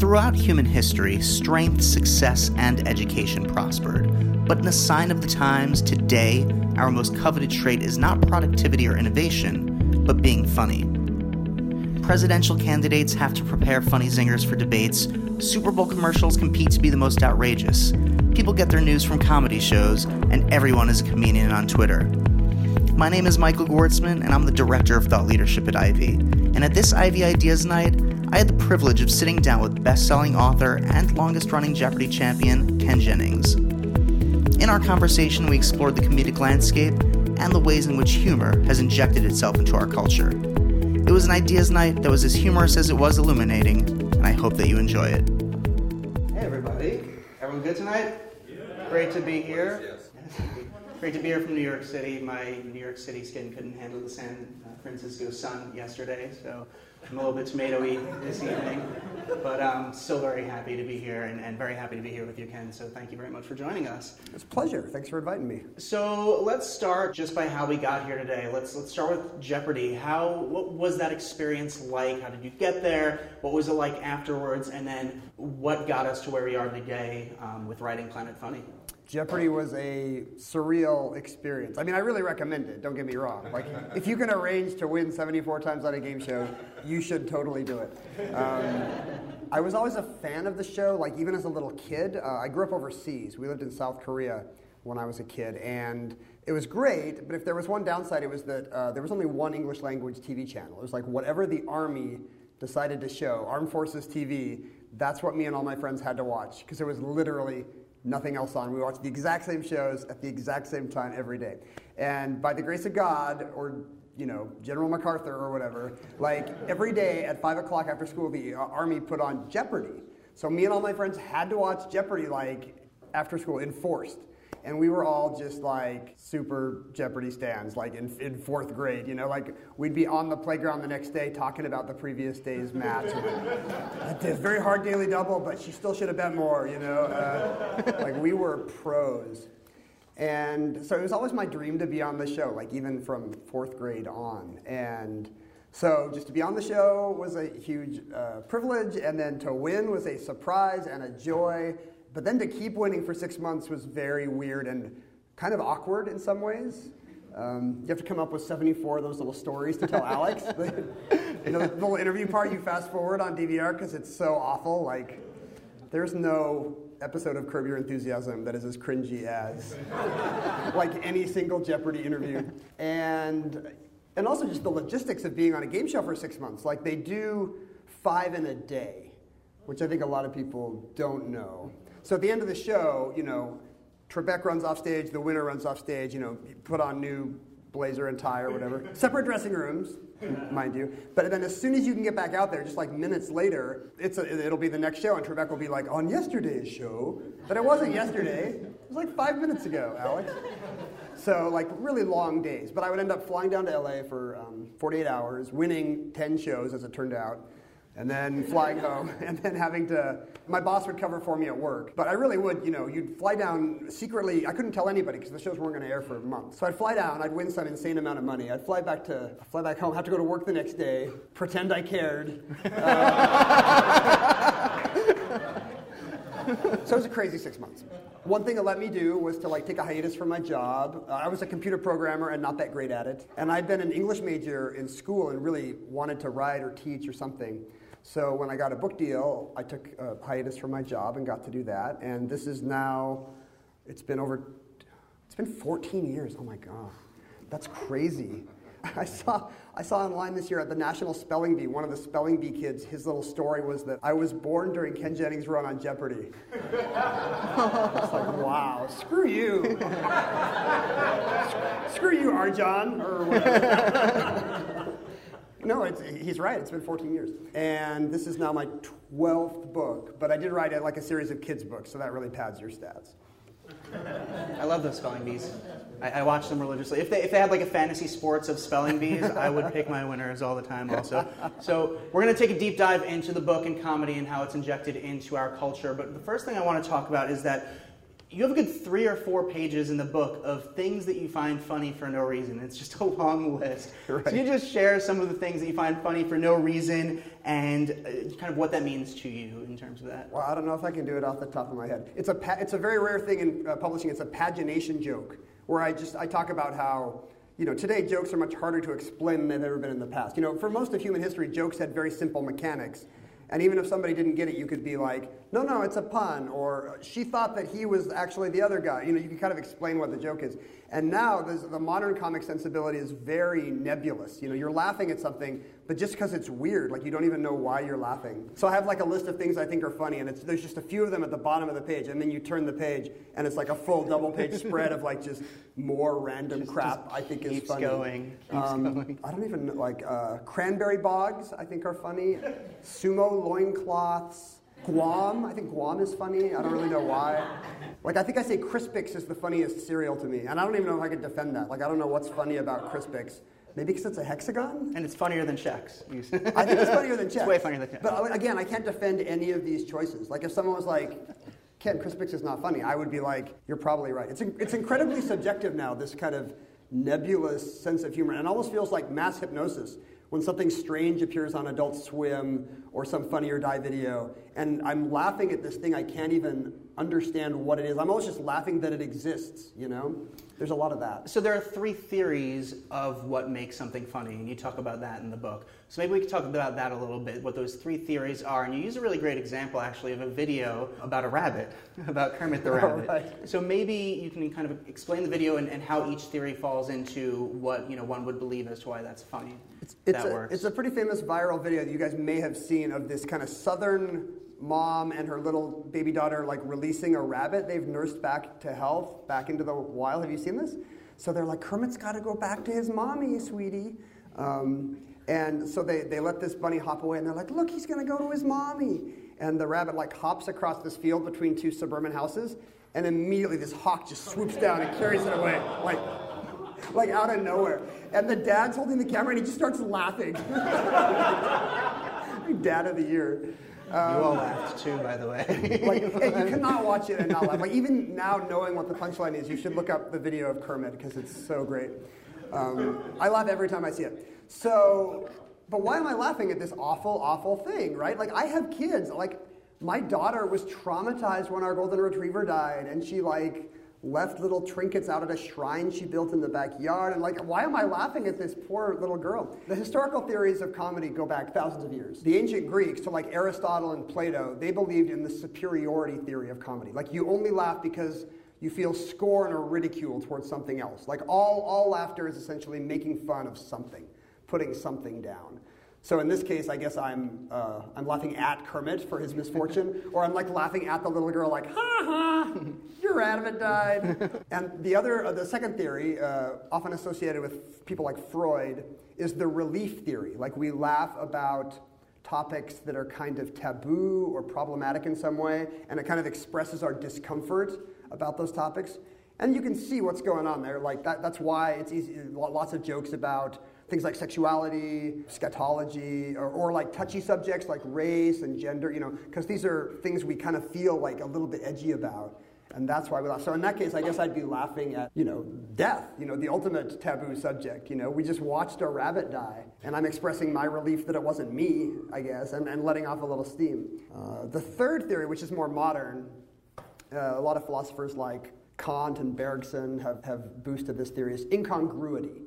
Throughout human history, strength, success, and education prospered. But in a sign of the times, today, our most coveted trait is not productivity or innovation, but being funny. Presidential candidates have to prepare funny zingers for debates. Super Bowl commercials compete to be the most outrageous. People get their news from comedy shows, and everyone is a comedian on Twitter. My name is Michael Gwartzman, and I'm the Director of Thought Leadership at Ivy. And at this Ivy Ideas Night, I had the privilege of sitting down with best selling author and longest running Jeopardy champion, Ken Jennings. In our conversation, we explored the comedic landscape and the ways in which humor has injected itself into our culture. It was an ideas night that was as humorous as it was illuminating, and I hope that you enjoy it. Hey, everybody. Everyone good tonight? Yeah. Great to be here. Yes. Great to be here from New York City. My New York City skin couldn't handle the San Francisco sun yesterday, so I'm a little bit tomatoey this evening, but I'm still very happy to be here and, and, very happy to be here with you, Ken. So thank you very much for joining us. It's a pleasure. Thanks for inviting me. So let's start just by how we got here today. Let's let's start with Jeopardy. How what was that experience like? How did you get there? What was it like afterwards? And then what got us to where we are today um, with writing Planet Funny? Jeopardy was a surreal experience. I mean, I really recommend it. Don't get me wrong. Like, if you can arrange to win 74 times on a game show, you should totally do it. Um, I was always a fan of the show. Like, even as a little kid, uh, I grew up overseas. We lived in South Korea when I was a kid, and it was great. But if there was one downside, it was that uh, there was only one English language TV channel. It was like whatever the army decided to show, Armed Forces TV. That's what me and all my friends had to watch because it was literally nothing else on. We watched the exact same shows at the exact same time every day. And by the grace of God, or you know, General MacArthur or whatever, like every day at five o'clock after school, the uh, Army put on Jeopardy. So me and all my friends had to watch Jeopardy like after school, enforced and we were all just like super Jeopardy stands, like in, in fourth grade. You know, like we'd be on the playground the next day talking about the previous day's match. It's very hard daily double, but she still should have bet more. You know, uh, like we were pros. And so it was always my dream to be on the show, like even from fourth grade on. And so just to be on the show was a huge uh, privilege, and then to win was a surprise and a joy but then to keep winning for six months was very weird and kind of awkward in some ways. Um, you have to come up with 74 of those little stories to tell Alex. you know, the little interview part you fast forward on DVR because it's so awful. Like, there's no episode of Curb Your Enthusiasm that is as cringy as like any single Jeopardy interview. And and also just the logistics of being on a game show for six months. Like they do five in a day, which I think a lot of people don't know. So at the end of the show, you know, Trebek runs off stage, the winner runs off stage, you know, put on new blazer and tie or whatever. Separate dressing rooms, mind you. But then as soon as you can get back out there, just like minutes later, it's a, it'll be the next show, and Trebek will be like, on yesterday's show. But it wasn't yesterday. It was like five minutes ago, Alex. So like really long days. But I would end up flying down to LA for um, 48 hours, winning 10 shows as it turned out and then flying home, and then having to. My boss would cover for me at work, but I really would. You know, you'd fly down secretly. I couldn't tell anybody because the shows weren't going to air for months. So I'd fly down. I'd win some insane amount of money. I'd fly back to fly back home. Have to go to work the next day. Pretend I cared. Uh, so it was a crazy six months. One thing it let me do was to like take a hiatus from my job. Uh, I was a computer programmer and not that great at it. And I'd been an English major in school and really wanted to write or teach or something. So when I got a book deal, I took a hiatus from my job and got to do that. And this is now, it's been over, it's been 14 years. Oh my God, that's crazy. I saw, I saw online this year at the National Spelling Bee, one of the Spelling Bee kids, his little story was that I was born during Ken Jennings' run on Jeopardy. it's like, wow, screw you. screw you, Arjan, or whatever. No, he's right. It's been 14 years. And this is now my 12th book, but I did write it like a series of kids' books, so that really pads your stats. I love those spelling bees. I, I, watch them religiously. If they, if they had like a fantasy sports of spelling bees, I would pick my winners all the time also. So we're going to take a deep dive into the book and comedy and how it's injected into our culture. But the first thing I want to talk about is that you have a good three or four pages in the book of things that you find funny for no reason. It's just a long list. Right. So you just share some of the things that you find funny for no reason and uh, kind of what that means to you in terms of that. Well, I don't know if I can do it off the top of my head. It's a pa- it's a very rare thing in uh, publishing. It's a pagination joke where I just I talk about how you know, today jokes are much harder to explain than they've ever been in the past. You know, for most of human history, jokes had very simple mechanics. And even if somebody didn't get it, you could be like, no, no, it's a pun, or she thought that he was actually the other guy. You know, you can kind of explain what the joke is. And now the modern comic sensibility is very nebulous. You know, you're laughing at something, but just because it's weird, like you don't even know why you're laughing. So I have like a list of things I think are funny, and there's just a few of them at the bottom of the page, and then you turn the page, and it's like a full double page spread of like just more random just, crap just I think is funny. Going, keeps um, going. I don't even know, like uh, cranberry bogs I think are funny, sumo loincloths. Guam, I think Guam is funny. I don't really know why. Like, I think I say Crispix is the funniest cereal to me, and I don't even know if I could defend that. Like, I don't know what's funny about Crispix. Maybe because it's a hexagon? And it's funnier than Chex. I think it's funnier than Chex. It's way funnier than Chex. But uh, again, I can't defend any of these choices. Like, if someone was like, Ken, Crispix is not funny, I would be like, you're probably right. It's, it's incredibly subjective now, this kind of nebulous sense of humor. And it almost feels like mass hypnosis when something strange appears on Adult Swim or some Funny or Die video, and I'm laughing at this thing I can't even understand what it is. I'm almost just laughing that it exists, you know? There's a lot of that. So there are three theories of what makes something funny, and you talk about that in the book. So maybe we could talk about that a little bit, what those three theories are. And you use a really great example, actually, of a video about a rabbit, about Kermit the oh, Rabbit. Right. So maybe you can kind of explain the video and, and, how each theory falls into what you know one would believe as to why that's funny. It's, it's, a, it's a pretty famous viral video that you guys may have seen of this kind of southern mom and her little baby daughter like releasing a rabbit they've nursed back to health, back into the wild. Have you seen this? So they're like, Kermit's got to go back to his mommy, sweetie. Um, and so they, they let this bunny hop away and they're like, look, he's going to go to his mommy. And the rabbit like hops across this field between two suburban houses. And immediately this hawk just swoops down and carries it away, like, like out of nowhere. And the dad's holding the camera and he just starts laughing. Dad of the year. Um, you all laughed too, by the way. like, you cannot watch it and not laugh. Like, even now, knowing what the punchline is, you should look up the video of Kermit because it's so great. Um, I laugh every time I see it. So, but why am I laughing at this awful, awful thing, right? Like, I have kids. Like, my daughter was traumatized when our golden retriever died, and she, like, left little trinkets out at a shrine she built in the backyard. And like, why am I laughing at this poor little girl? The historical theories of comedy go back thousands of years. The ancient Greeks, so like Aristotle and Plato, they believed in the superiority theory of comedy. Like, you only laugh because you feel scorn or ridicule towards something else. Like, all, all laughter is essentially making fun of something, putting something down. So in this case, I guess I'm, uh, I'm laughing at Kermit for his misfortune, or I'm like laughing at the little girl, like, ha ha, your rabbit died. and the other, uh, the second theory, uh, often associated with people like Freud, is the relief theory. Like we laugh about topics that are kind of taboo or problematic in some way, and it kind of expresses our discomfort about those topics. And you can see what's going on there. Like that, that's why it's easy. Lots of jokes about things like sexuality, scatology, or, or like touchy subjects like race and gender, you know, because these are things we kind of feel like a little bit edgy about. And that's why we laugh. So in that case, I guess I'd be laughing at, you know, death, you know, the ultimate taboo subject. You know, we just watched a rabbit die, and I'm expressing my relief that it wasn't me, I guess, and, and letting off a little steam. Uh, the third theory, which is more modern, uh, a lot of philosophers like Kant and Bergson have, have boosted this theory, is incongruity.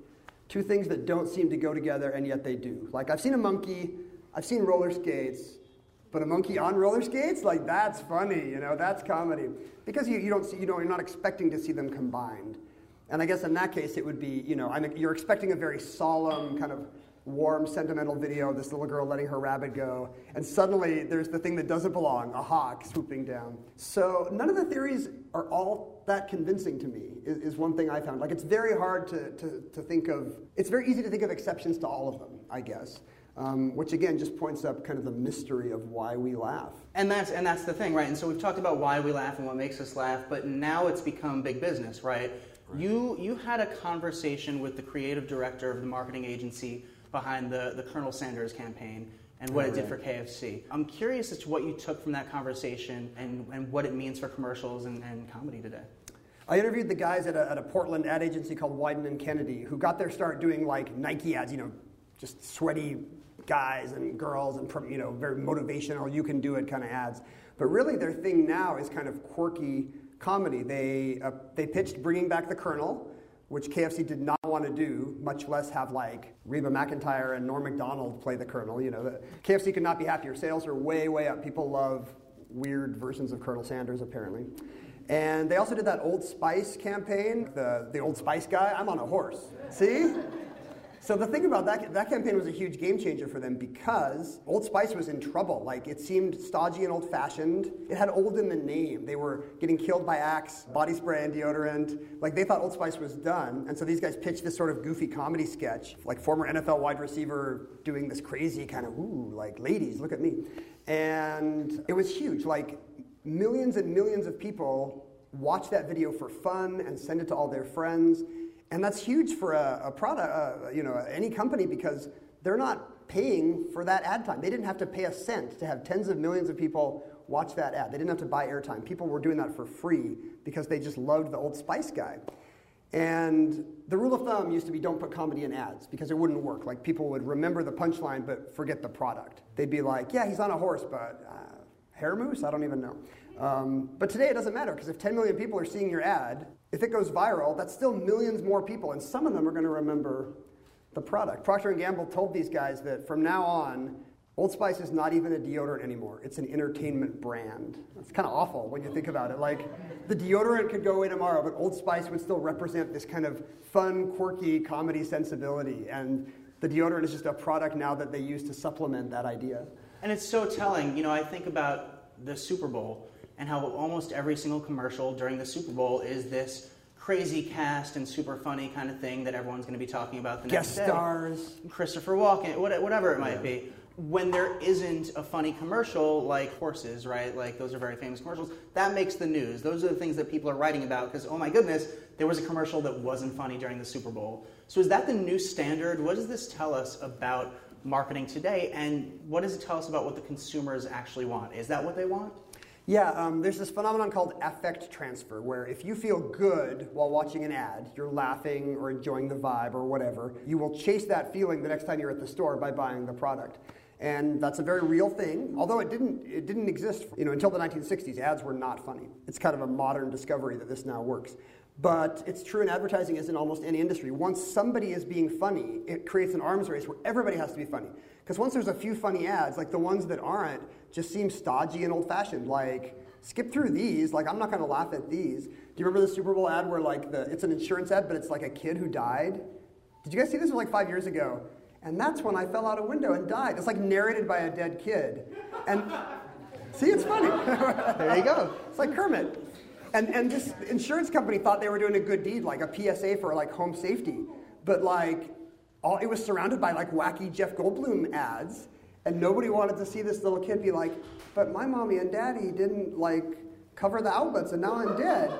Two things that don't seem to go together, and yet they do. Like, I've seen a monkey, I've seen roller skates, but a monkey on roller skates, like that's funny, you know, that's comedy. Because you, you don't see, you know, you're not expecting to see them combined. And I guess in that case, it would be, you know, I'm, you're expecting a very solemn, kind of warm, sentimental video of this little girl letting her rabbit go. And suddenly there's the thing that doesn't belong, a hawk swooping down. So none of the theories are all that convincing to me, is, is one thing I found. Like it's very hard to, to, to think of, it's very easy to think of exceptions to all of them, I guess. Um, which again just points up kind of the mystery of why we laugh. And that's and that's the thing, right? And so we've talked about why we laugh and what makes us laugh, but now it's become big business, right? right. You you had a conversation with the creative director of the marketing agency behind the, the Colonel Sanders campaign, and what it did for KFC. I'm curious as to what you took from that conversation and, and what it means for commercials and, and comedy today. I interviewed the guys at a, at a Portland ad agency called Wieden and Kennedy who got their start doing like Nike ads, you know, just sweaty guys and girls and you know very motivational, you can do it kind of ads. But really, their thing now is kind of quirky comedy. They uh, they pitched bringing back the Colonel, which KFC did not want to do, much less have like Reba McEntire and Norm Macdonald play the Colonel. You know, the, KFC could not be happier. Sales are way way up. People love weird versions of Colonel Sanders apparently. And they also did that Old Spice campaign, the, the Old Spice guy. I'm on a horse. See? So the thing about that, that campaign was a huge game changer for them because Old Spice was in trouble. Like it seemed stodgy and old fashioned. It had old in the name. They were getting killed by Axe, body spray and deodorant. Like they thought Old Spice was done. And so these guys pitched this sort of goofy comedy sketch, like former NFL wide receiver doing this crazy kind of, ooh, like ladies, look at me. And it was huge. Like millions and millions of people watch that video for fun and send it to all their friends. And that's huge for a, a product, uh, you know, any company because they're not paying for that ad time. They didn't have to pay a cent to have tens of millions of people watch that ad. They didn't have to buy airtime. People were doing that for free because they just loved the Old Spice guy. And the rule of thumb used to be don't put comedy in ads because it wouldn't work. Like people would remember the punchline but forget the product. They'd be like, yeah, he's on a horse, but uh, hair mousse? I don't even know. Um, but today it doesn't matter because if 10 million people are seeing your ad, if it goes viral, that's still millions more people, and some of them are going to remember the product. Procter Gamble told these guys that from now on, Old Spice is not even a deodorant anymore. It's an entertainment brand. It's kind of awful when you think about it. Like the deodorant could go away tomorrow, but Old Spice would still represent this kind of fun, quirky comedy sensibility. And the deodorant is just a product now that they use to supplement that idea. And it's so telling. You know, I think about the Super Bowl and how almost every single commercial during the Super Bowl is this crazy cast and super funny kind of thing that everyone's going to be talking about the Guest next day. stars. Christopher Walken, whatever it might yeah. be. When there isn't a funny commercial like horses, right? Like those are very famous commercials. That makes the news. Those are the things that people are writing about because, oh my goodness, there was a commercial that wasn't funny during the Super Bowl. So is that the new standard? What does this tell us about marketing today? And what does it tell us about what the consumers actually want? Is that what they want? Yeah, um, there's this phenomenon called affect transfer, where if you feel good while watching an ad, you're laughing or enjoying the vibe or whatever, you will chase that feeling the next time you're at the store by buying the product. And that's a very real thing, although it didn't, it didn't exist you know, until the 1960s. Ads were not funny. It's kind of a modern discovery that this now works. But it's true in advertising as in almost any industry. Once somebody is being funny, it creates an arms race where everybody has to be funny. Because once there's a few funny ads, like the ones that aren't, just seem stodgy and old fashioned. Like, skip through these. Like, I'm not going to laugh at these. Do you remember the Super Bowl ad where, like, the, it's an insurance ad, but it's like a kid who died? Did you guys see this? It was like five years ago. And that's when I fell out a window and died. It's like narrated by a dead kid. And see, it's funny. there you go. It's like Kermit. And, and this insurance company thought they were doing a good deed, like a PSA for like home safety. But like, all, it was surrounded by like wacky Jeff Goldblum ads. And nobody wanted to see this little kid be like, but my mommy and daddy didn't like cover the outlets and now I'm dead.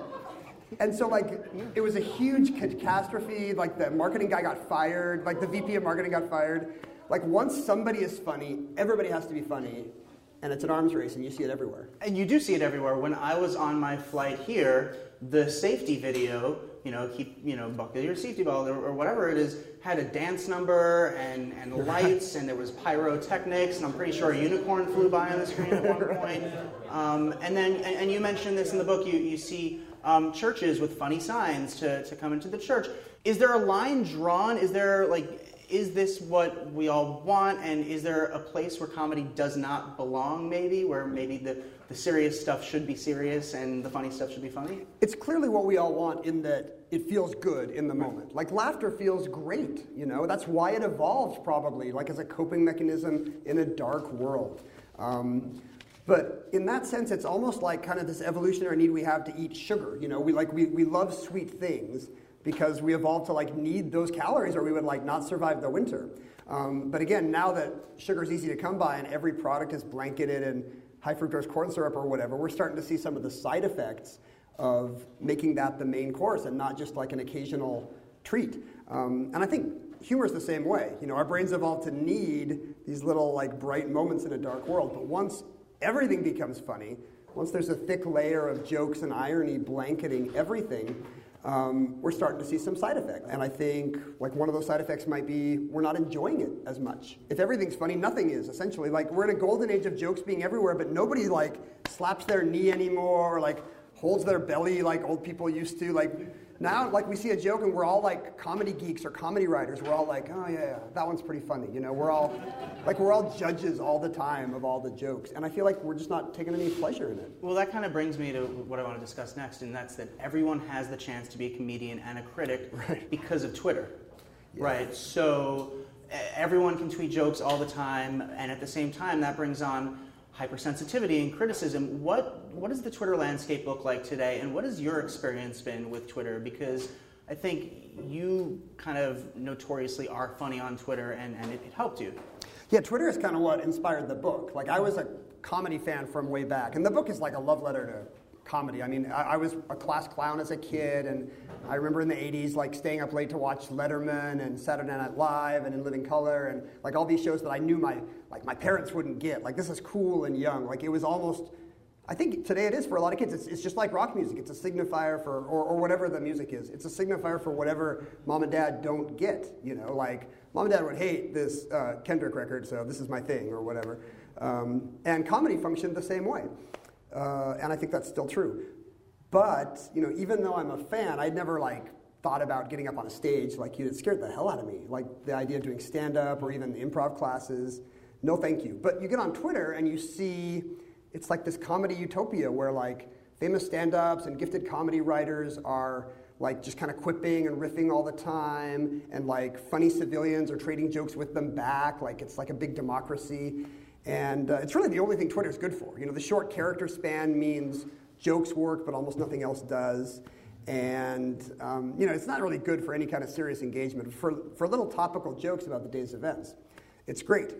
And so like it was a huge catastrophe. Like the marketing guy got fired, like the VP of marketing got fired. Like once somebody is funny, everybody has to be funny. And it's an arms race and you see it everywhere. And you do see it everywhere. When I was on my flight here, the safety video you know, keep, you know, buckle your safety belt or, or, whatever it is, had a dance number and, and lights and there was pyrotechnics and I'm pretty sure a unicorn flew by on the screen at one point. Um, and then, and, and, you mentioned this in the book, you, you see um, churches with funny signs to, to come into the church. Is there a line drawn? Is there like, is this what we all want? And is there a place where comedy does not belong, maybe, where maybe the, the serious stuff should be serious and the funny stuff should be funny? It's clearly what we all want in that it feels good in the moment. Like laughter feels great, you know? That's why it evolved, probably, like as a coping mechanism in a dark world. Um, but in that sense, it's almost like kind of this evolutionary need we have to eat sugar. You know, we like we, we love sweet things because we evolved to like need those calories or we would like not survive the winter. Um, but again, now that sugar is easy to come by and every product is blanketed in high fructose corn syrup or whatever, we're starting to see some of the side effects of making that the main course and not just like an occasional treat. Um, and I think humor is the same way. You know, our brains evolved to need these little like bright moments in a dark world. But once everything becomes funny, once there's a thick layer of jokes and irony blanketing everything, um, we're starting to see some side effects. And I think like one of those side effects might be we're not enjoying it as much. If everything's funny, nothing is essentially. Like we're in a golden age of jokes being everywhere, but nobody like slaps their knee anymore or like holds their belly like old people used to. Like now, like we see a joke and we're all like comedy geeks or comedy writers. We're all like, oh yeah, yeah, that one's pretty funny. You know, we're all like we're all judges all the time of all the jokes, and I feel like we're just not taking any pleasure in it. Well, that kind of brings me to what I want to discuss next, and that's that everyone has the chance to be a comedian and a critic right. because of Twitter, yeah. right? So everyone can tweet jokes all the time, and at the same time, that brings on hypersensitivity and criticism. What what does the Twitter landscape look like today, and what has your experience been with Twitter? Because I think you kind of notoriously are funny on Twitter, and, and it, it helped you. Yeah, Twitter is kind of what inspired the book. Like I was a comedy fan from way back, and the book is like a love letter to comedy. I mean, I, I, was a class clown as a kid, and I remember in the 80s, like staying up late to watch Letterman and Saturday Night Live and In Living Color, and like all these shows that I knew my like my parents wouldn't get. Like this is cool and young. Like it was almost. I think today it is for a lot of kids. It's, it's just like rock music. It's a signifier for, or, or whatever the music is. It's a signifier for whatever mom and dad don't get. You know, like mom and dad would hate this uh, Kendrick record, so this is my thing, or whatever. Um, and comedy functioned the same way. Uh, and I think that's still true. But you know, even though I'm a fan, I'd never like thought about getting up on a stage. Like you. it scared the hell out of me. Like the idea of doing stand up or even improv classes. No, thank you. But you get on Twitter and you see it's like this comedy utopia where like famous stand-ups and gifted comedy writers are like just kind of quipping and riffing all the time and like funny civilians are trading jokes with them back like it's like a big democracy and uh, it's really the only thing Twitter is good for. You know, the short character span means jokes work, but almost nothing else does. And um, you know, it's not really good for any kind of serious engagement. For, for little topical jokes about the day's events, it's great.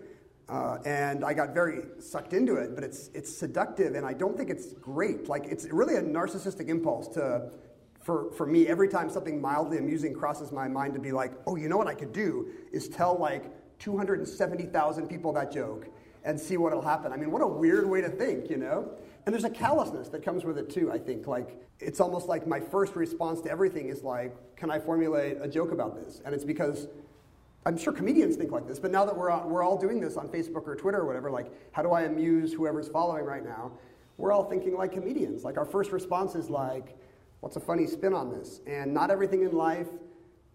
Uh, and I got very sucked into it, but it's, it's seductive, and I don't think it's great. Like, it's really a narcissistic impulse to, for, for me, every time something mildly amusing crosses my mind, to be like, oh, you know what I could do is tell like 270,000 people that joke and see what'll happen. I mean, what a weird way to think, you know? And there's a callousness that comes with it too, I think. Like, it's almost like my first response to everything is like, can I formulate a joke about this? And it's because I'm sure comedians think like this, but now that we're, we're all doing this on Facebook or Twitter or whatever, like, how do I amuse whoever's following right now? We're all thinking like comedians. Like, our first response is like, what's a funny spin on this? And not everything in life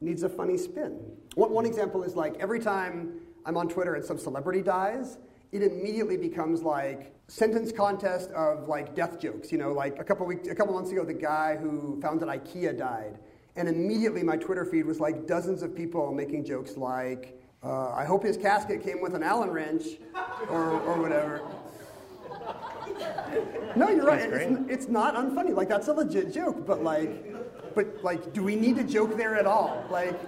needs a funny spin. One, one example is like, every time I'm on Twitter and some celebrity dies, it immediately becomes like sentence contest of like death jokes. You know, like a couple weeks, a couple months ago, the guy who founded IKEA died, and immediately my Twitter feed was like dozens of people making jokes like, uh, "I hope his casket came with an Allen wrench," or, or whatever. No, you're right. It's, it's not unfunny. Like that's a legit joke, but like, but like, do we need to joke there at all? Like.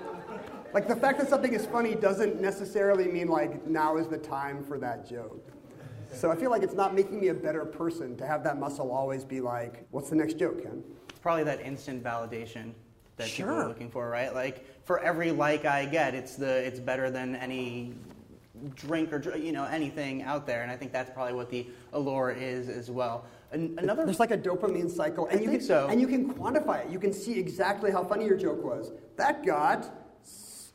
Like the fact that something is funny doesn't necessarily mean like now is the time for that joke. So I feel like it's not making me a better person to have that muscle always be like, what's the next joke, Ken? It's probably that instant validation that sure. people are looking for, right? Like for every like I get, it's the it's better than any drink or you know anything out there, and I think that's probably what the allure is as well. another, there's like a dopamine cycle, and I you think can, so. and you can quantify it. You can see exactly how funny your joke was. That got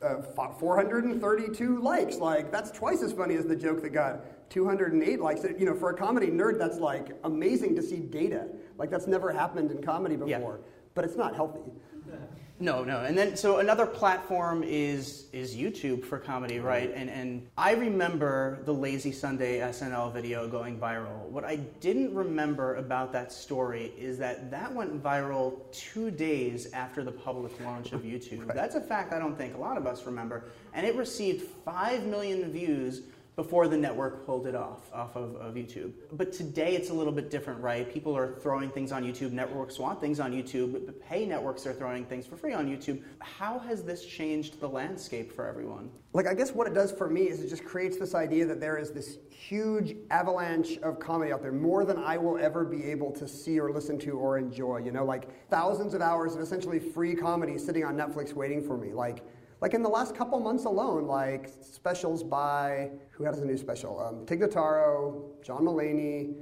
uh, 432 likes. Like, that's twice as funny as the joke that got 208 likes. You know, for a comedy nerd, that's like amazing to see data. Like, that's never happened in comedy before. Yeah. But it's not healthy. No, no. And then so another platform is is YouTube for comedy, mm-hmm. right? And and I remember the Lazy Sunday SNL video going viral. What I didn't remember about that story is that that went viral 2 days after the public launch of YouTube. right. That's a fact I don't think a lot of us remember. And it received 5 million views before the network pulled it off off of, of, YouTube. But today it's a little bit different, right? People are throwing things on YouTube. Networks want things on YouTube, but pay networks are throwing things for free on YouTube. How has this changed the landscape for everyone? Like, I guess what it does for me is it just creates this idea that there is this huge avalanche of comedy out there, more than I will ever be able to see or listen to or enjoy. You know, like thousands of hours of essentially free comedy sitting on Netflix waiting for me. Like, Like in the last couple months alone, like specials by, who has a new special? Um, Tig Notaro, John Mulaney,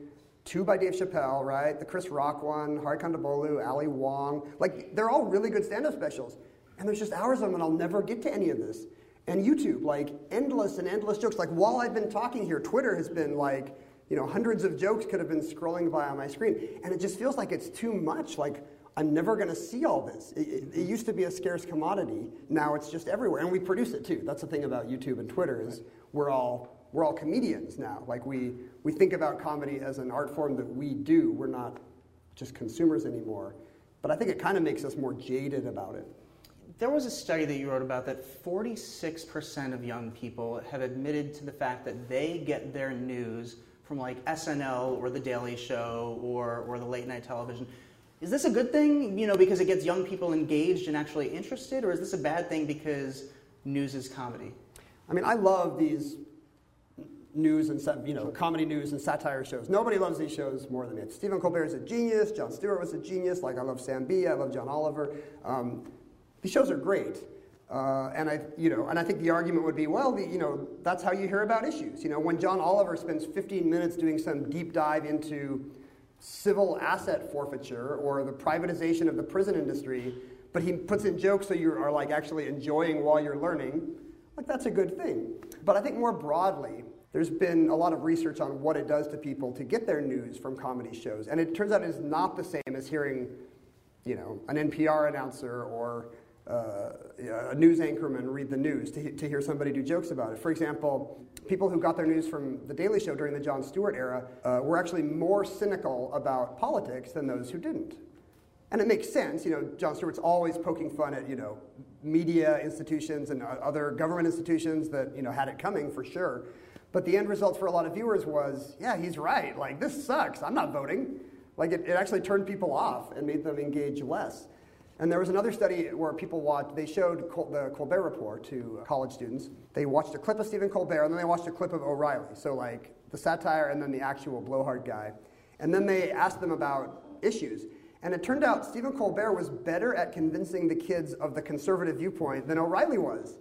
two by Dave Chappelle, right? The Chris Rock one, Hari Kondabolu, Ali Wong. Like, they're all really good stand up specials. And there's just hours of them, and I'll never get to any of this. And YouTube, like, endless and endless jokes. Like, while I've been talking here, Twitter has been like, you know, hundreds of jokes could have been scrolling by on my screen. And it just feels like it's too much. Like, I'm never going to see all this. It, it, it, used to be a scarce commodity. Now it's just everywhere, and we produce it too. That's the thing about YouTube and Twitter is we're all we're all comedians now. Like we we think about comedy as an art form that we do. We're not just consumers anymore. But I think it kind of makes us more jaded about it. There was a study that you wrote about that 46% of young people have admitted to the fact that they get their news from like SNL or The Daily Show or, or the late night television. Is this a good thing, you know, because it gets young people engaged and actually interested, or is this a bad thing because news is comedy? I mean, I love these news and you know comedy news and satire shows. Nobody loves these shows more than me. Stephen Colbert is a genius. Jon Stewart was a genius. Like I love Sam Bee. I love John Oliver. Um, these shows are great. Uh, and I, you know, and I think the argument would be, well, the, you know, that's how you hear about issues. You know, when John Oliver spends 15 minutes doing some deep dive into civil asset forfeiture or the privatization of the prison industry, but he puts in jokes so you are like actually enjoying while you're learning, like that's a good thing. But I think more broadly, there's been a lot of research on what it does to people to get their news from comedy shows. And it turns out it is not the same as hearing, you know, an NPR announcer or uh, a news anchorman read the news to, to hear somebody do jokes about it. For example, people who got their news from The Daily Show during the Jon Stewart era uh, were actually more cynical about politics than those who didn't. And it makes sense, you know, Jon Stewart's always poking fun at, you know, media institutions and other government institutions that, you know, had it coming for sure. But the end result for a lot of viewers was, yeah, he's right. Like, this sucks. I'm not voting. Like, it, it actually turned people off and made them engage less. And there was another study where people watched, they showed Col- the Colbert Report to college students. They watched a clip of Stephen Colbert, and then they watched a clip of O'Reilly. So, like the satire and then the actual blowhard guy. And then they asked them about issues. And it turned out Stephen Colbert was better at convincing the kids of the conservative viewpoint than O'Reilly was.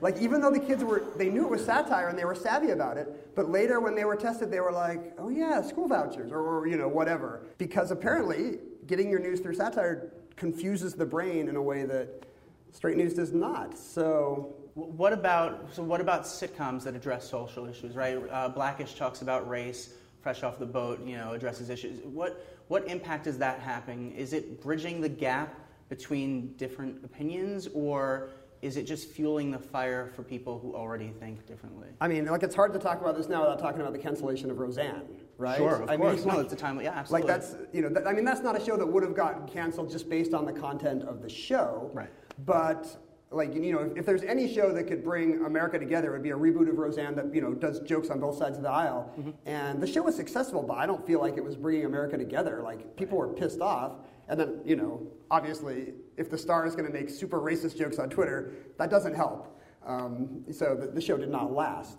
Like, even though the kids were, they knew it was satire and they were savvy about it, but later when they were tested, they were like, oh yeah, school vouchers, or, or you know, whatever. Because apparently, getting your news through satire confuses the brain in a way that straight news does not. So what about so what about sitcoms that address social issues? Right, uh, Blackish talks about race. Fresh off the boat, you know, addresses issues. What what impact is that having? Is it bridging the gap between different opinions, or is it just fueling the fire for people who already think differently? I mean, like it's hard to talk about this now without talking about the cancellation of Roseanne, right? Sure, of I course. Mean, no, it's a time. Yeah, absolutely. Like that's you know, that, I mean, that's not a show that would have gotten canceled just based on the content of the show, right? But like you know, if, if, there's any show that could bring America together, it would be a reboot of Roseanne that you know does jokes on both sides of the aisle. Mm-hmm. And the show was successful, but I don't feel like it was bringing America together. Like people were pissed off, and then you know, obviously, if the star is going to make super racist jokes on Twitter, that doesn't help. Um, so the, the, show did not last.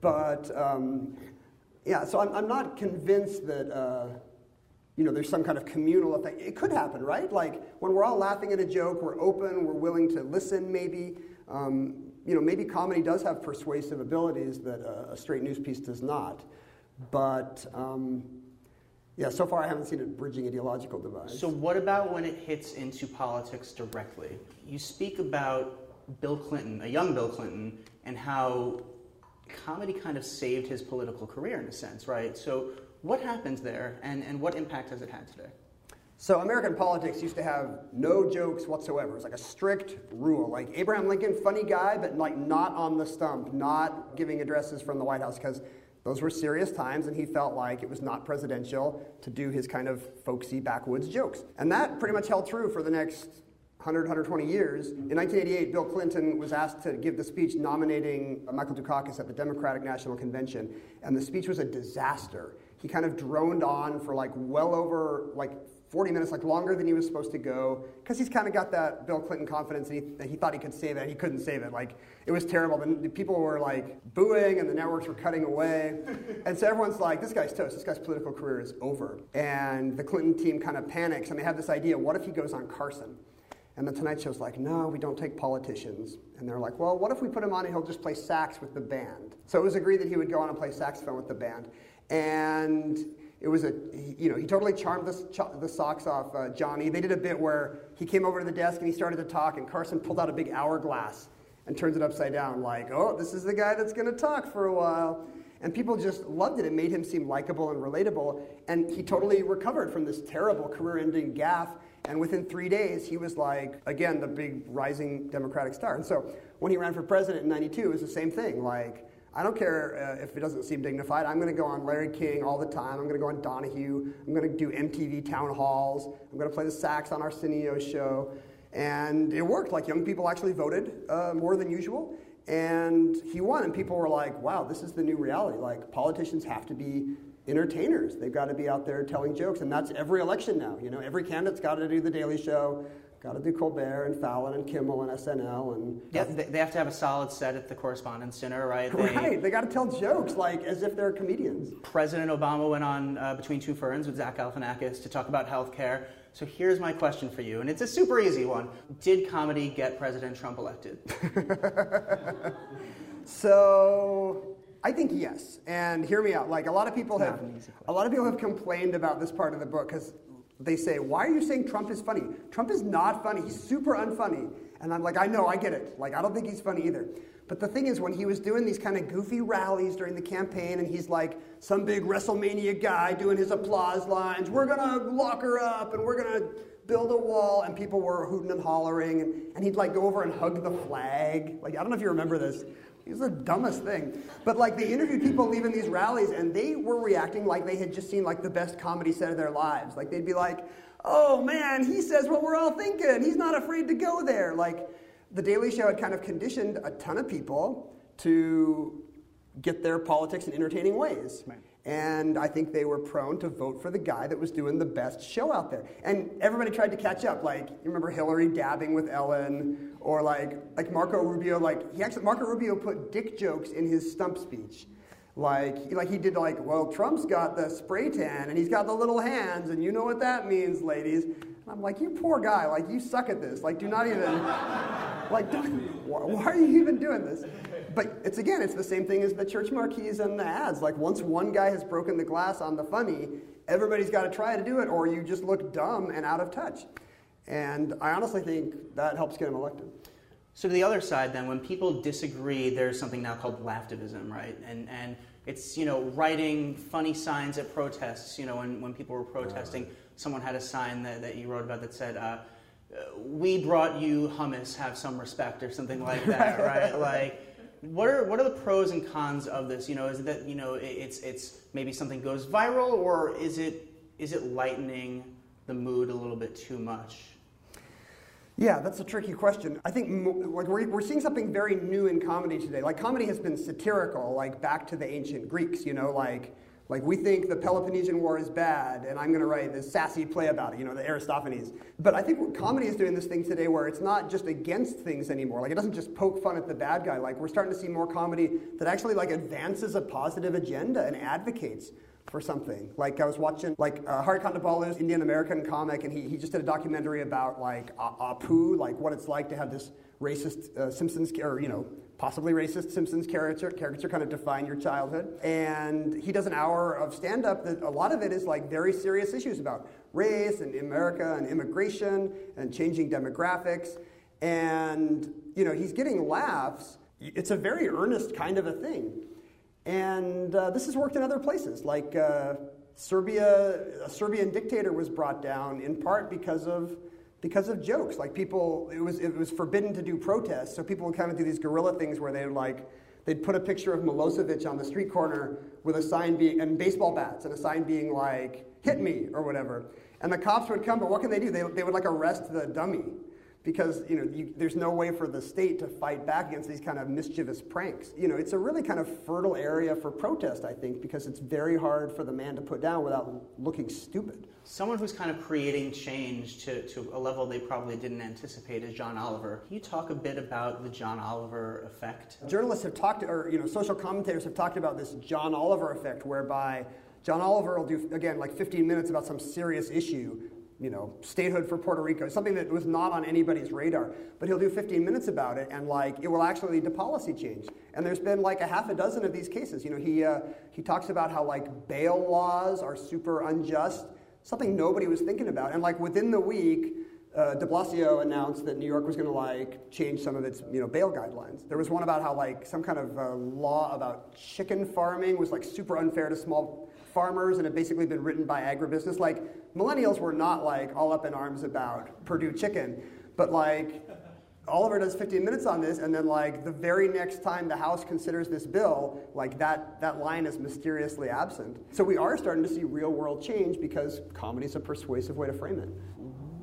But um, yeah, so I'm, I'm, not convinced that. Uh, you know, there's some kind of communal effect. It could happen, right? Like when we're all laughing at a joke, we're open, we're willing to listen, maybe. Um, you know, maybe comedy does have persuasive abilities that a, a straight news piece does not. But um, yeah, so far I haven't seen it bridging ideological divides. So, what about when it hits into politics directly? You speak about Bill Clinton, a young Bill Clinton, and how comedy kind of saved his political career in a sense, right? So, what happens there, and, and what impact has it had today? So American politics used to have no jokes whatsoever. It's like a strict rule. Like Abraham Lincoln, funny guy, but like not on the stump, not giving addresses from the White House because those were serious times, and he felt like it was not presidential to do his kind of folksy backwoods jokes. And that pretty much held true for the next 100, 120 years. In 1988, Bill Clinton was asked to give the speech nominating Michael Dukakis at the Democratic National Convention, and the speech was a disaster he kind of droned on for like well over like 40 minutes, like longer than he was supposed to go, because he's kind of got that Bill Clinton confidence, and he, he thought he could save it, and he couldn't save it. Like it was terrible. The people were like booing, and the networks were cutting away, and so everyone's like, "This guy's toast. This guy's political career is over." And the Clinton team kind of panics, and they have this idea: what if he goes on Carson? And the Tonight Show's like, no, we don't take politicians. And they're like, well, what if we put him on and he'll just play sax with the band? So it was agreed that he would go on and play saxophone with the band. And it was a, you know, he totally charmed the, the socks off uh, Johnny. They did a bit where he came over to the desk and he started to talk, and Carson pulled out a big hourglass and turns it upside down, like, oh, this is the guy that's going to talk for a while. And people just loved it. It made him seem likable and relatable. And he totally recovered from this terrible career ending gaffe. And within three days, he was like, again, the big rising Democratic star. And so when he ran for president in 92, it was the same thing. Like, I don't care uh, if it doesn't seem dignified. I'm going to go on Larry King all the time. I'm going to go on Donahue. I'm going to do MTV town halls. I'm going to play the sax on Arsenio show. And it worked. Like, young people actually voted uh, more than usual. And he won, and people were like, wow, this is the new reality. Like, politicians have to be entertainers. They've got to be out there telling jokes, and that's every election now. You know, every candidate's got to do the Daily Show, got to do Colbert and Fallon and Kimmel and SNL and yeah, they have to have a solid set at the Correspondence Center, right? They, right, they got to tell jokes like as if they're comedians. President Obama went on uh, Between Two Ferns with Zach Galifianakis to talk about healthcare. So here's my question for you, and it's a super easy one. Did comedy get President Trump elected? so I think yes. And hear me out. Like a lot of people have a lot of people have complained about this part of the book because they say, "Why are you saying Trump is funny? Trump is not funny. He's super unfunny." And I'm like, "I know, I get it. Like I don't think he's funny either." But the thing is, when he was doing these kind of goofy rallies during the campaign, and he's like some big WrestleMania guy doing his applause lines, we're gonna lock her up and we're gonna build a wall, and people were hooting and hollering, and, and he'd like go over and hug the flag. Like, I don't know if you remember this. It was the dumbest thing. But like they interviewed people leaving these rallies and they were reacting like they had just seen like the best comedy set of their lives. Like they'd be like, oh man, he says what we're all thinking. He's not afraid to go there. Like the Daily Show had kind of conditioned a ton of people to get their politics in entertaining ways. Right. And I think they were prone to vote for the guy that was doing the best show out there. And everybody tried to catch up. Like, you remember Hillary dabbing with Ellen, or like, like Marco Rubio, like, he actually, Marco Rubio put dick jokes in his stump speech. Like, like he did like, well, Trump's got the spray tan and he's got the little hands, and you know what that means, ladies. And I'm like, you poor guy, like you suck at this. Like, do not even, like, why are you even doing this? But it's again, it's the same thing as the church marquees and the ads. Like, once one guy has broken the glass on the funny, everybody's got to try to do it, or you just look dumb and out of touch. And I honestly think that helps get him elected. So to the other side, then, when people disagree, there's something now called laughtivism, right? And and it's you know writing funny signs at protests. You know, when when people were protesting someone had a sign that, that you wrote about that said, uh, "We brought you hummus. Have some respect," or something like that, right? Like, what are what are the pros and cons of this? You know, is it that you know it's it's maybe something goes viral, or is it is it lightening the mood a little bit too much? Yeah, that's a tricky question. I think like we're, we're seeing something very new in comedy today. Like comedy has been satirical, like back to the ancient Greeks. You know, like like, we think the Peloponnesian War is bad, and I'm going to write this sassy play about it, you know, the Aristophanes. But I think comedy is doing this thing today where it's not just against things anymore. Like, it doesn't just poke fun at the bad guy. Like, we're starting to see more comedy that actually, like, advances a positive agenda and advocates for something. Like I was watching like uh, Hari Kondabolu's Indian American comic, and he, he just did a documentary about like Apu, like what it's like to have this racist uh, Simpsons or you know possibly racist Simpsons caricature, caricature kind of define your childhood. And he does an hour of stand up that a lot of it is like very serious issues about race and America and immigration and changing demographics. And, you know, he's getting laughs. It's a very earnest kind of a thing. And uh, this has worked in other places, like uh, Serbia, a Serbian dictator was brought down in part because of because of jokes. Like people, it was, it was forbidden to do protests, so people would kind of do these guerrilla things where they would like, they'd put a picture of Milosevic on the street corner with a sign being, and baseball bats, and a sign being like, hit me, or whatever. And the cops would come, but what can they do? They, they would like arrest the dummy because you know you, there's no way for the state to fight back against these kind of mischievous pranks. You know, it's a really kind of fertile area for protest, I think, because it's very hard for the man to put down without looking stupid. Someone who's kind of creating change to, to a level they probably didn't anticipate is John Oliver. Can you talk a bit about the John Oliver effect? Journalists have talked, or you know, social commentators have talked about this John Oliver effect, whereby John Oliver will do again like 15 minutes about some serious issue, you know, statehood for Puerto Rico, something that was not on anybody's radar. But he'll do 15 minutes about it, and like it will actually lead to policy change. And there's been like a half a dozen of these cases. You know, he uh, he talks about how like bail laws are super unjust, something nobody was thinking about. And like within the week, uh, De Blasio announced that New York was going to like change some of its you know bail guidelines. There was one about how like some kind of uh, law about chicken farming was like super unfair to small farmers and had basically been written by agribusiness. Like millennials were not like all up in arms about Perdue chicken, but like Oliver does 15 minutes on this, and then like the very next time the House considers this bill, like that that line is mysteriously absent. So we are starting to see real world change because comedy is a persuasive way to frame it.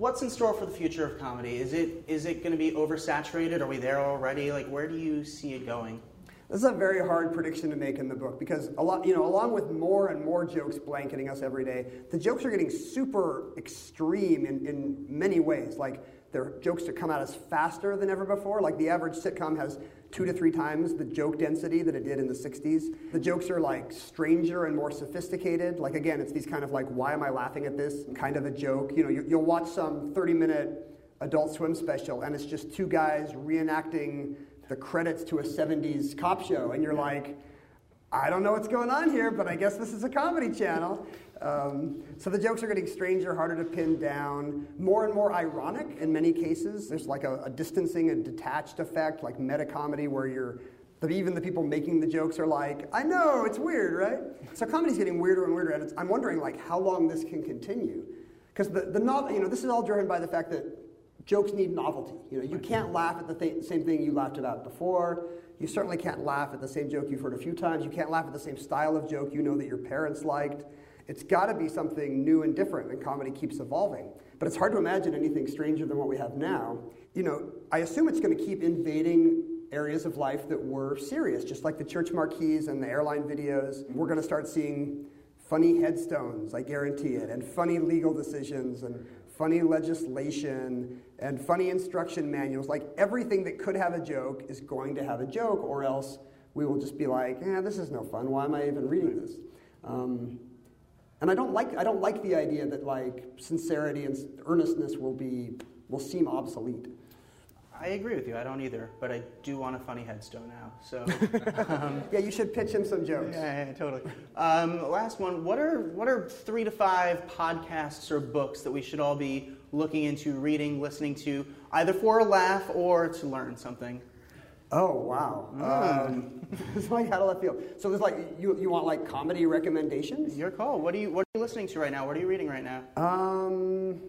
What's in store for the future of comedy? Is it is it going to be oversaturated? Are we there already? Like, where do you see it going? This is a very hard prediction to make in the book because a lot, you know, along with more and more jokes blanketing us every day, the jokes are getting super extreme in, in many ways. Like they're jokes that come at us faster than ever before. Like the average sitcom has two to three times the joke density that it did in the 60s. The jokes are like stranger and more sophisticated. Like again, it's these kind of like, why am I laughing at this kind of a joke. You know, you, you'll watch some 30 minute Adult Swim special and it's just two guys reenacting the credits to a 70s cop show, and you're like, I don't know what's going on here, but I guess this is a comedy channel. Um, so the jokes are getting stranger, harder to pin down, more and more ironic in many cases. There's like a, a distancing and detached effect, like meta comedy, where you're even the people making the jokes are like, I know it's weird, right? So comedy's getting weirder and weirder, and I'm wondering like how long this can continue, because the the novel, you know, this is all driven by the fact that jokes need novelty. You know, you can't laugh at the th- same thing you laughed about before. You certainly can't laugh at the same joke you've heard a few times. You can't laugh at the same style of joke you know that your parents liked. It's got to be something new and different, and comedy keeps evolving. But it's hard to imagine anything stranger than what we have now. You know, I assume it's going to keep invading areas of life that were serious, just like the church marquees and the airline videos. We're going to start seeing funny headstones, I guarantee it, and funny legal decisions and funny legislation and funny instruction manuals. Like everything that could have a joke is going to have a joke, or else we will just be like, "Yeah, this is no fun. Why am I even reading this?" Um, and I don't like I don't like the idea that like sincerity and earnestness will be will seem obsolete. I agree with you. I don't either, but I do want a funny headstone now. So um, yeah, you should pitch him some jokes. Yeah, yeah totally. Um, last one. What are what are three to five podcasts or books that we should all be looking into, reading, listening to, either for a laugh or to learn something? Oh wow! Mm. Um, it's like how do I feel? So there's like you, you want like comedy recommendations? Your call. What are you What are you listening to right now? What are you reading right now? Um.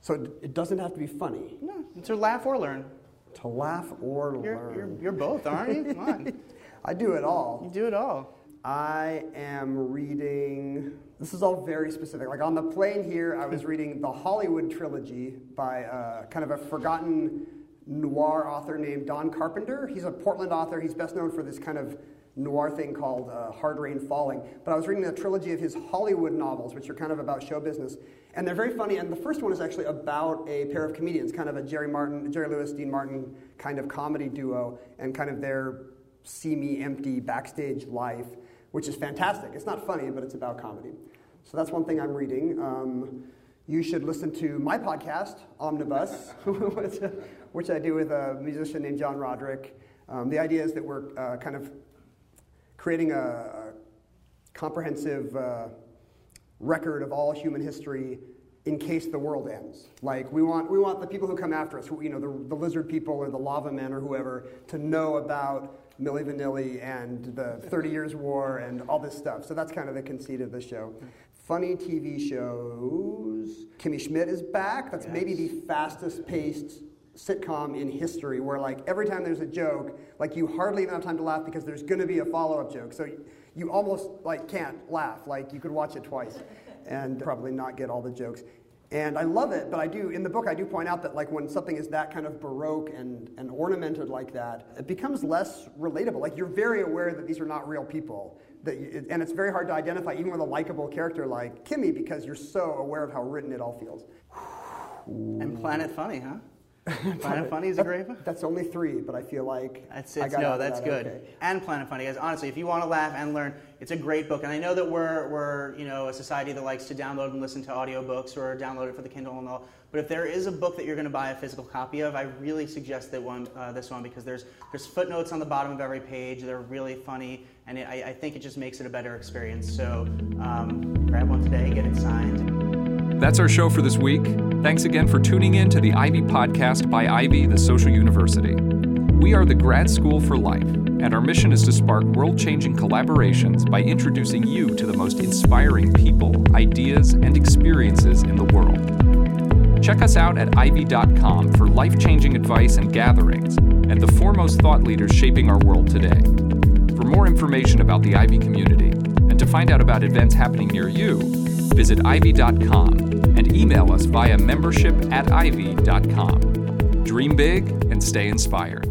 So it doesn't have to be funny. No, to laugh or learn. To laugh or you're, learn. You're, you're both, aren't you? Come on. I do it all. You do it all. I am reading. This is all very specific. Like on the plane here, I was reading the Hollywood trilogy by uh, kind of a forgotten noir author named Don Carpenter. He's a Portland author. He's best known for this kind of noir thing called uh, Hard Rain Falling. But I was reading a trilogy of his Hollywood novels, which are kind of about show business. And they're very funny. And the first one is actually about a pair of comedians, kind of a Jerry Martin, Jerry Lewis, Dean Martin kind of comedy duo, and kind of their seamy, empty backstage life, which is fantastic. It's not funny, but it's about comedy. So that's one thing I'm reading. Um, you should listen to my podcast, Omnibus, which, I do with a musician named John Roderick. Um, the idea is that we're uh, kind of creating a, a comprehensive uh, record of all human history in case the world ends. Like we want, we want the people who come after us, who, you know, the, the lizard people or the lava men or whoever, to know about Milli Vanilli and the Thirty Years' War and all this stuff. So that's kind of the conceit of the show. Funny TV shows. Kimmy Schmidt is back. That's yes. maybe the fastest paced sitcom in history where like every time there's a joke, like you hardly even have time to laugh because there's going to be a follow-up joke. So you almost like can't laugh. Like you could watch it twice and probably not get all the jokes. And I love it, but I do in the book I do point out that like when something is that kind of baroque and, and ornamented like that, it becomes less relatable. Like you're very aware that these are not real people. That you, and it's very hard to identify even with a likable character like Kimmy because you're so aware of how written it all feels. And Planet Funny, huh? Planet Funny is a great book. That's only three, but I feel like That's it. No, that's that good. okay. And Planet Funny, guys. Honestly, if you want to laugh and learn, it's a great book. And I know that we're, we're you know a society that likes to download and listen to audiobooks or download it for the Kindle and all. But if there is a book that you're going to buy a physical copy of, I really suggest that one, uh, this one, because there's there's footnotes on the bottom of every page. They're really funny, and it, I, I think it just makes it a better experience. So um, grab one today, get it signed. That's our show for this week. Thanks again for tuning in to the Ivy Podcast by Ivy, the Social University. We are the grad school for life, and our mission is to spark world changing collaborations by introducing you to the most inspiring people, ideas, and experiences in the world. Check us out at ivy.com for life changing advice and gatherings, and the foremost thought leaders shaping our world today. For more information about the Ivy community, and to find out about events happening near you, visit ivy.com and email us via membership at ivy.com. Dream big and stay inspired.